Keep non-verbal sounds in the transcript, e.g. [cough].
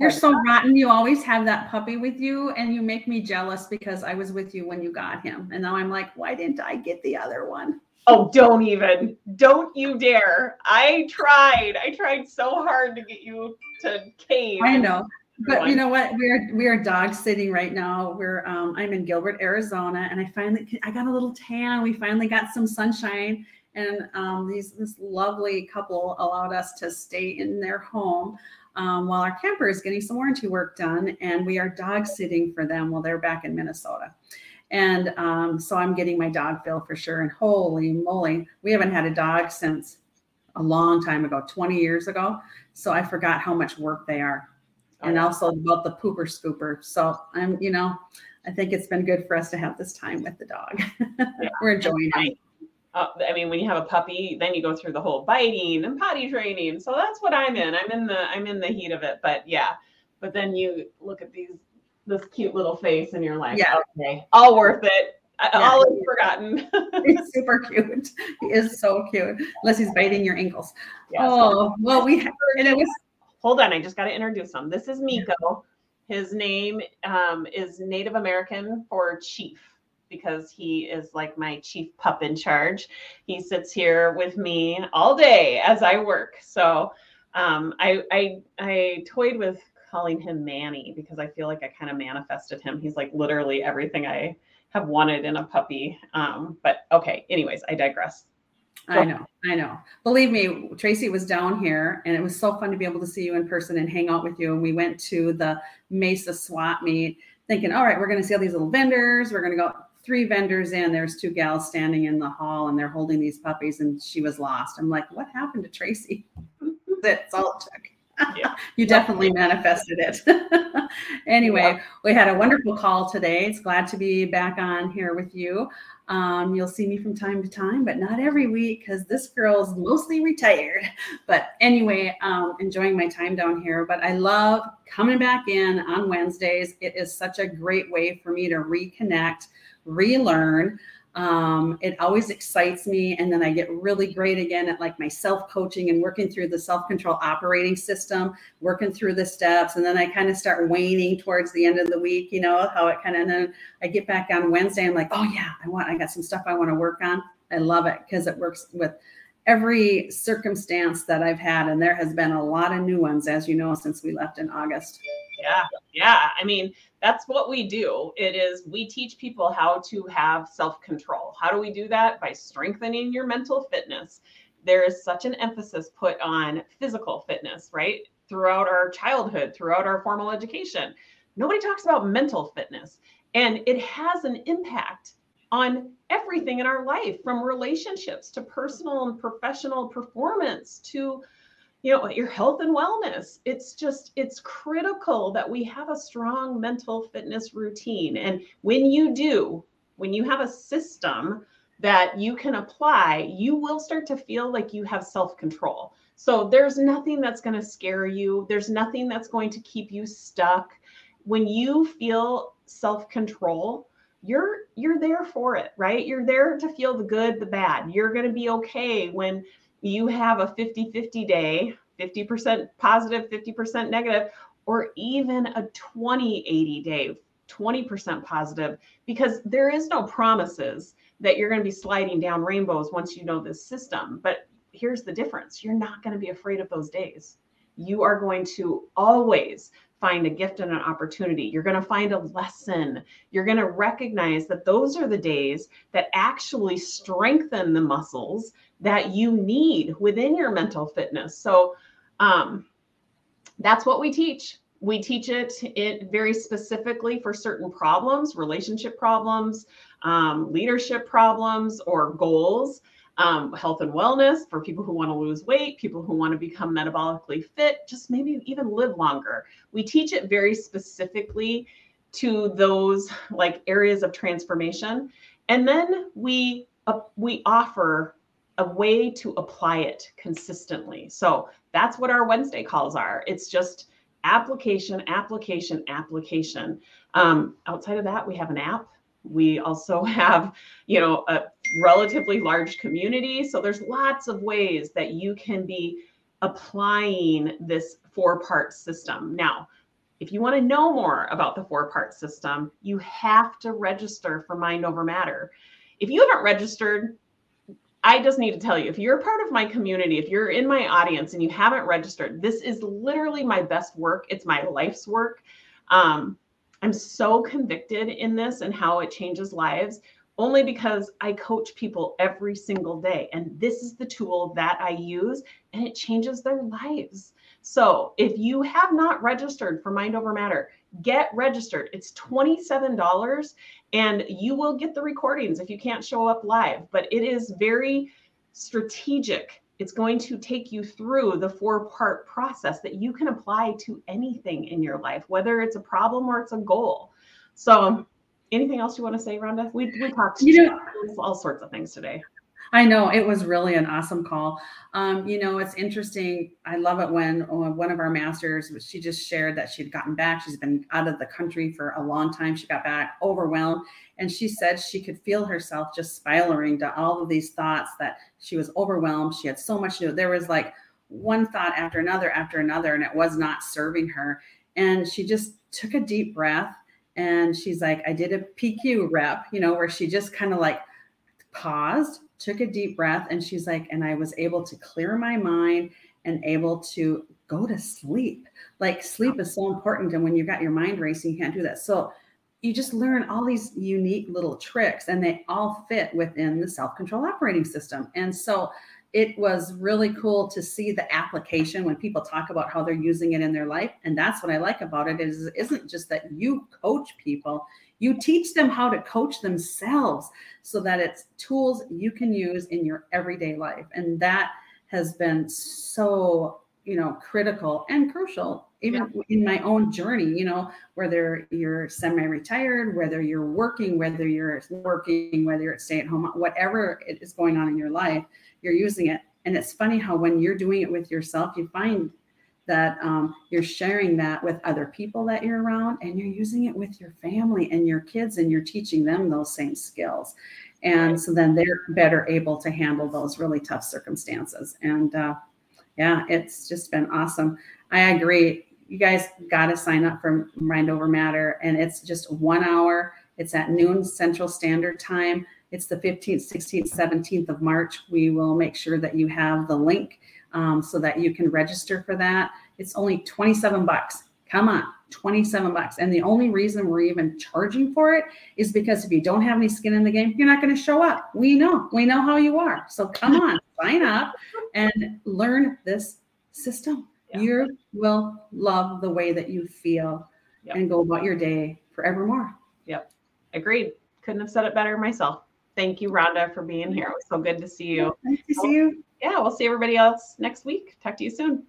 You're so rotten. You always have that puppy with you, and you make me jealous because I was with you when you got him. And now I'm like, why didn't I get the other one? Oh, don't even. Don't you dare. I tried. I tried so hard to get you to cave. I know. But you know what? We're we are dog sitting right now. We're um, I'm in Gilbert, Arizona, and I finally I got a little tan. We finally got some sunshine, and um, these this lovely couple allowed us to stay in their home um, while our camper is getting some warranty work done, and we are dog sitting for them while they're back in Minnesota. And um, so I'm getting my dog fill for sure. And holy moly, we haven't had a dog since a long time ago, 20 years ago. So I forgot how much work they are and also about the pooper scooper. So I'm, you know, I think it's been good for us to have this time with the dog. [laughs] Yeah. We're enjoying it. Uh, I mean, when you have a puppy, then you go through the whole biting and potty training. So that's what I'm in. I'm in the I'm in the heat of it. But yeah, but then you look at these this cute little face and you're like, yeah. okay, all worth it. Yeah. All is forgotten. [laughs] he's [laughs] super cute. He is so cute. Unless he's biting your ankles. Yes. Oh well, we have, and it was hold on, I just got to introduce him. This is Miko. His name um, is Native American for chief because he is like my chief pup in charge. He sits here with me all day as I work. So um, I, I I toyed with calling him Manny because I feel like I kind of manifested him. He's like literally everything I have wanted in a puppy. Um, but okay, anyways, I digress. I know, I know. Believe me, Tracy was down here and it was so fun to be able to see you in person and hang out with you. And we went to the Mesa swap meet thinking, all right, we're going to see all these little vendors. We're going to go three vendors in. There's two gals standing in the hall and they're holding these puppies and she was lost. I'm like, what happened to Tracy? [laughs] That's all it took. Yeah. [laughs] you definitely manifested it. [laughs] anyway, yeah. we had a wonderful call today. It's glad to be back on here with you. Um, you'll see me from time to time, but not every week because this girl's mostly retired. [laughs] But anyway, um, enjoying my time down here. But I love coming back in on Wednesdays. It is such a great way for me to reconnect, relearn. Um, it always excites me. And then I get really great again at like my self coaching and working through the self control operating system, working through the steps. And then I kind of start waning towards the end of the week, you know, how it kind of, then I get back on Wednesday. I'm like, oh, yeah, I want, I got some stuff I want to work on. I love it because it works with every circumstance that I've had. And there has been a lot of new ones, as you know, since we left in August. Yeah. Yeah. I mean, that's what we do. It is we teach people how to have self control. How do we do that? By strengthening your mental fitness. There is such an emphasis put on physical fitness, right? Throughout our childhood, throughout our formal education. Nobody talks about mental fitness. And it has an impact on everything in our life from relationships to personal and professional performance to you know your health and wellness. It's just it's critical that we have a strong mental fitness routine. And when you do when you have a system that you can apply you will start to feel like you have self-control. So there's nothing that's going to scare you. There's nothing that's going to keep you stuck. When you feel self-control you're you're there for it right? You're there to feel the good the bad. You're going to be okay when you have a 50 50 day, 50% positive, 50% negative, or even a 20 80 day, 20% positive, because there is no promises that you're going to be sliding down rainbows once you know this system. But here's the difference you're not going to be afraid of those days. You are going to always find a gift and an opportunity. You're going to find a lesson. You're going to recognize that those are the days that actually strengthen the muscles that you need within your mental fitness. So um, that's what we teach. We teach it, it very specifically for certain problems, relationship problems, um, leadership problems, or goals. Um, health and wellness for people who want to lose weight, people who want to become metabolically fit, just maybe even live longer. We teach it very specifically to those like areas of transformation, and then we uh, we offer a way to apply it consistently. So that's what our Wednesday calls are. It's just application, application, application. Um, outside of that, we have an app. We also [laughs] have, you know, a relatively large community. So there's lots of ways that you can be applying this four part system. Now, if you want to know more about the four part system, you have to register for Mind Over Matter. If you haven't registered, I just need to tell you if you're part of my community, if you're in my audience and you haven't registered, this is literally my best work. It's my life's work. Um, I'm so convicted in this and how it changes lives only because I coach people every single day. And this is the tool that I use and it changes their lives. So if you have not registered for Mind Over Matter, get registered. It's $27 and you will get the recordings if you can't show up live, but it is very strategic. It's going to take you through the four part process that you can apply to anything in your life, whether it's a problem or it's a goal. So, anything else you want to say, Rhonda? We, we talked you know, all sorts of things today. I know it was really an awesome call. Um, you know, it's interesting. I love it when uh, one of our masters, she just shared that she'd gotten back. She's been out of the country for a long time. She got back overwhelmed. And she said she could feel herself just spiraling to all of these thoughts that she was overwhelmed. She had so much to do. There was like one thought after another after another, and it was not serving her. And she just took a deep breath and she's like, I did a PQ rep, you know, where she just kind of like paused took a deep breath and she's like and i was able to clear my mind and able to go to sleep. Like sleep is so important and when you've got your mind racing you can't do that. So you just learn all these unique little tricks and they all fit within the self-control operating system. And so it was really cool to see the application when people talk about how they're using it in their life and that's what i like about it is it isn't just that you coach people you teach them how to coach themselves so that it's tools you can use in your everyday life. And that has been so, you know, critical and crucial even yeah. in my own journey, you know, whether you're semi-retired, whether you're working, whether you're working, whether you're at stay-at-home, whatever it is going on in your life, you're using it. And it's funny how when you're doing it with yourself, you find that um, you're sharing that with other people that you're around and you're using it with your family and your kids and you're teaching them those same skills. And so then they're better able to handle those really tough circumstances. And uh, yeah it's just been awesome. I agree you guys got to sign up for mind over matter and it's just one hour it's at noon central standard time it's the 15th 16th 17th of march we will make sure that you have the link um, so that you can register for that. It's only 27 bucks. Come on, 27 bucks. And the only reason we're even charging for it is because if you don't have any skin in the game, you're not going to show up. We know, we know how you are. So come on, sign up and learn this system. Yeah. You will love the way that you feel yep. and go about your day forevermore. Yep. Agreed. Couldn't have said it better myself. Thank you, Rhonda, for being here. It was so good to see you. Nice to see you yeah, we'll see everybody else next week. Talk to you soon.